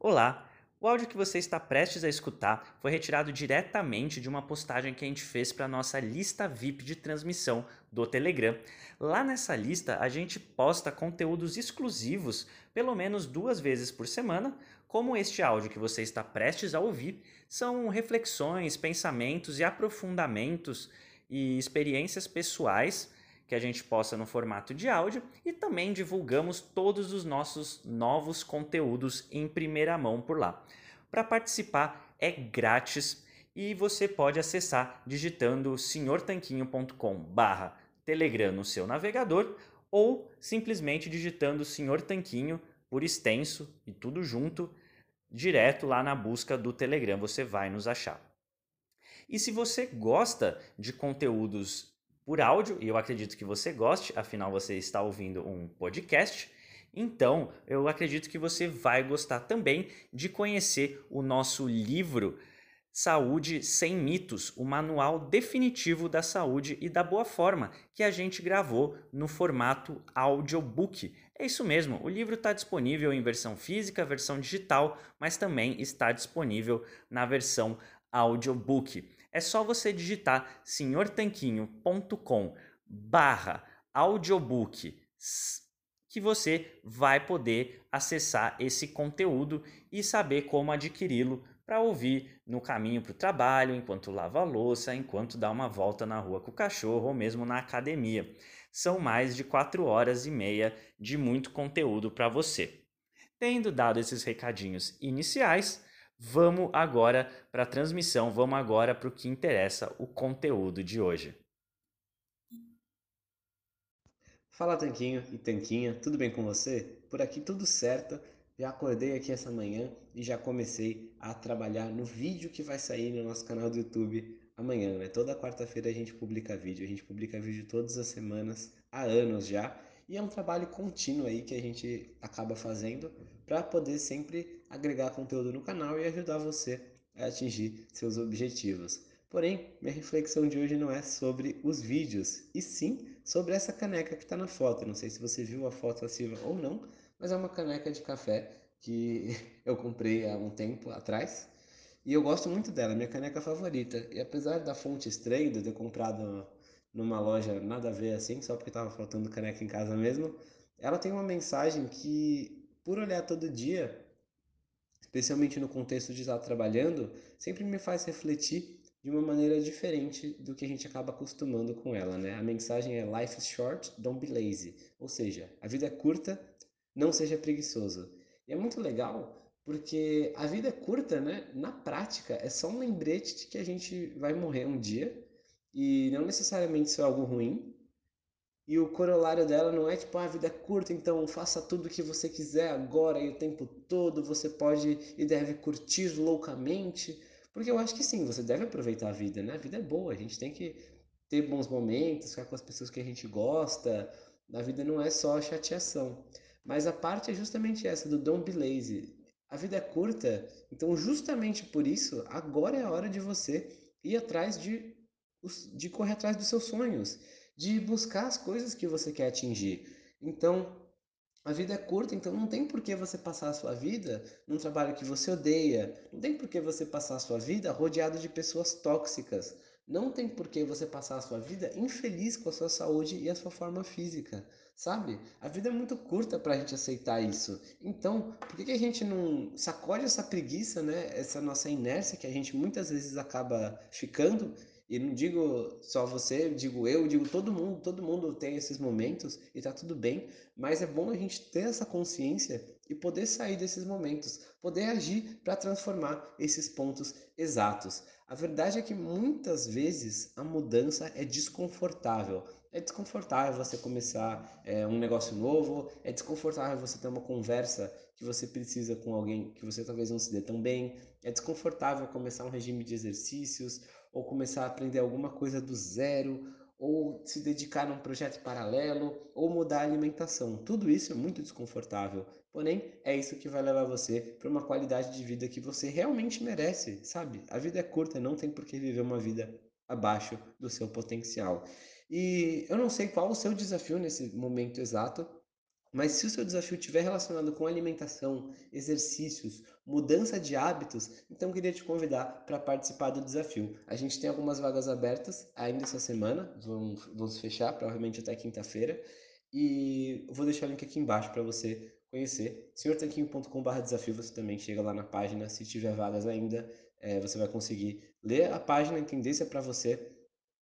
Olá! O áudio que você está prestes a escutar foi retirado diretamente de uma postagem que a gente fez para a nossa lista VIP de transmissão do Telegram. Lá nessa lista a gente posta conteúdos exclusivos pelo menos duas vezes por semana, como este áudio que você está prestes a ouvir, são reflexões, pensamentos e aprofundamentos e experiências pessoais que a gente posta no formato de áudio e também divulgamos todos os nossos novos conteúdos em primeira mão por lá. Para participar é grátis e você pode acessar digitando senhortanquinho.com/telegram no seu navegador ou simplesmente digitando Senhor Tanquinho por extenso e tudo junto direto lá na busca do Telegram, você vai nos achar. E se você gosta de conteúdos por áudio, e eu acredito que você goste, afinal você está ouvindo um podcast. Então, eu acredito que você vai gostar também de conhecer o nosso livro Saúde Sem Mitos, o manual definitivo da saúde e da boa forma, que a gente gravou no formato audiobook. É isso mesmo, o livro está disponível em versão física, versão digital, mas também está disponível na versão audiobook é só você digitar senhortanquinho.com barra audiobook que você vai poder acessar esse conteúdo e saber como adquiri-lo para ouvir no caminho para o trabalho, enquanto lava a louça, enquanto dá uma volta na rua com o cachorro ou mesmo na academia. São mais de quatro horas e meia de muito conteúdo para você. Tendo dado esses recadinhos iniciais, Vamos agora para a transmissão, vamos agora para o que interessa, o conteúdo de hoje. Fala Tanquinho e Tanquinha, tudo bem com você? Por aqui tudo certo. Já acordei aqui essa manhã e já comecei a trabalhar no vídeo que vai sair no nosso canal do YouTube amanhã, né? Toda quarta-feira a gente publica vídeo, a gente publica vídeo todas as semanas, há anos já. E é um trabalho contínuo aí que a gente acaba fazendo para poder sempre agregar conteúdo no canal e ajudar você a atingir seus objetivos. Porém, minha reflexão de hoje não é sobre os vídeos, e sim sobre essa caneca que está na foto. Não sei se você viu a foto acima ou não, mas é uma caneca de café que eu comprei há um tempo atrás e eu gosto muito dela, minha caneca favorita. E apesar da fonte estranha de ter comprado numa loja nada a ver assim, só porque estava faltando caneca em casa mesmo, ela tem uma mensagem que, por olhar todo dia, especialmente no contexto de estar trabalhando, sempre me faz refletir de uma maneira diferente do que a gente acaba acostumando com ela, né? A mensagem é Life is short, don't be lazy. Ou seja, a vida é curta, não seja preguiçoso. E é muito legal porque a vida é curta, né? Na prática, é só um lembrete de que a gente vai morrer um dia e não necessariamente isso é algo ruim. E o corolário dela não é tipo, ah, a vida é curta, então faça tudo o que você quiser agora e o tempo todo, você pode e deve curtir loucamente. Porque eu acho que sim, você deve aproveitar a vida, né? A vida é boa, a gente tem que ter bons momentos, ficar com as pessoas que a gente gosta. A vida não é só chateação. Mas a parte é justamente essa, do don't be lazy. A vida é curta, então justamente por isso, agora é a hora de você ir atrás de de correr atrás dos seus sonhos, de buscar as coisas que você quer atingir. Então, a vida é curta, então não tem por que você passar a sua vida num trabalho que você odeia, não tem por que você passar a sua vida rodeado de pessoas tóxicas, não tem por que você passar a sua vida infeliz com a sua saúde e a sua forma física, sabe? A vida é muito curta para a gente aceitar isso. Então, por que, que a gente não sacode essa preguiça, né? Essa nossa inércia que a gente muitas vezes acaba ficando e não digo só você, digo eu, digo todo mundo, todo mundo tem esses momentos e tá tudo bem, mas é bom a gente ter essa consciência e poder sair desses momentos, poder agir para transformar esses pontos exatos. A verdade é que muitas vezes a mudança é desconfortável. É desconfortável você começar é, um negócio novo, é desconfortável você ter uma conversa que você precisa com alguém que você talvez não se dê tão bem, é desconfortável começar um regime de exercícios, ou começar a aprender alguma coisa do zero, ou se dedicar a um projeto paralelo, ou mudar a alimentação. Tudo isso é muito desconfortável, porém é isso que vai levar você para uma qualidade de vida que você realmente merece, sabe? A vida é curta, não tem por que viver uma vida abaixo do seu potencial. E eu não sei qual o seu desafio nesse momento exato, Mas se o seu desafio estiver relacionado com alimentação, exercícios, mudança de hábitos, então queria te convidar para participar do desafio. A gente tem algumas vagas abertas ainda essa semana, vamos, vamos fechar provavelmente até quinta-feira. E vou deixar o link aqui embaixo para você conhecer. senhortanquinho.com.br desafio, você também chega lá na página, se tiver vagas ainda, é, você vai conseguir ler a página, entender se é para você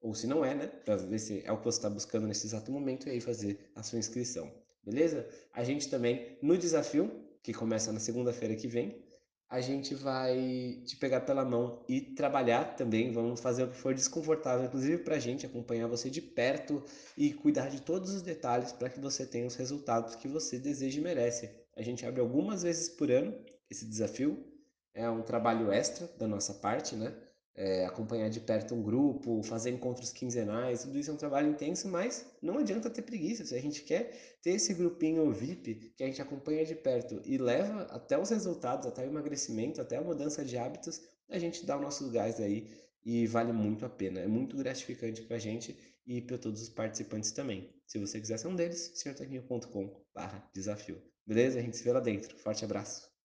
ou se não é, né? Para ver se é o que você está buscando nesse exato momento e aí fazer a sua inscrição beleza? A gente também, no desafio, que começa na segunda-feira que vem, a gente vai te pegar pela mão e trabalhar também. Vamos fazer o que for desconfortável, inclusive para a gente acompanhar você de perto e cuidar de todos os detalhes para que você tenha os resultados que você deseja e merece. A gente abre algumas vezes por ano esse desafio. É um trabalho extra da nossa parte, né? É, acompanhar de perto um grupo, fazer encontros quinzenais, tudo isso é um trabalho intenso, mas não adianta ter preguiça. Se a gente quer ter esse grupinho VIP que a gente acompanha de perto e leva até os resultados, até o emagrecimento, até a mudança de hábitos, a gente dá o nosso gás aí e vale muito a pena. É muito gratificante para a gente e para todos os participantes também. Se você quiser ser um deles, senhortanquinho.com/desafio. Beleza? A gente se vê lá dentro. Forte abraço.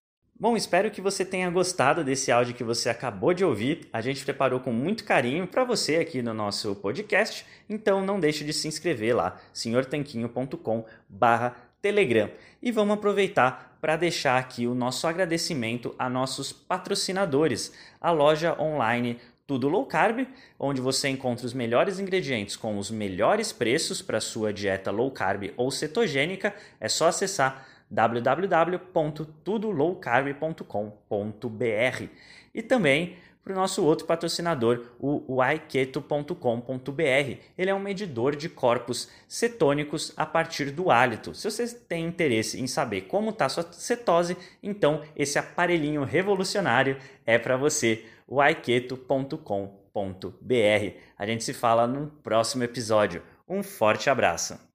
Bom, espero que você tenha gostado desse áudio que você acabou de ouvir. A gente preparou com muito carinho para você aqui no nosso podcast, então não deixe de se inscrever lá, senhortanquinho.com/telegram. E vamos aproveitar para deixar aqui o nosso agradecimento a nossos patrocinadores, a loja online tudo Low Carb, onde você encontra os melhores ingredientes com os melhores preços para sua dieta low carb ou cetogênica. É só acessar www.tudolowcarb.com.br e também para o nosso outro patrocinador, o yketo.com.br. Ele é um medidor de corpos cetônicos a partir do hálito. Se você tem interesse em saber como está sua cetose, então esse aparelhinho revolucionário é para você, o yketo.com.br. A gente se fala no próximo episódio. Um forte abraço!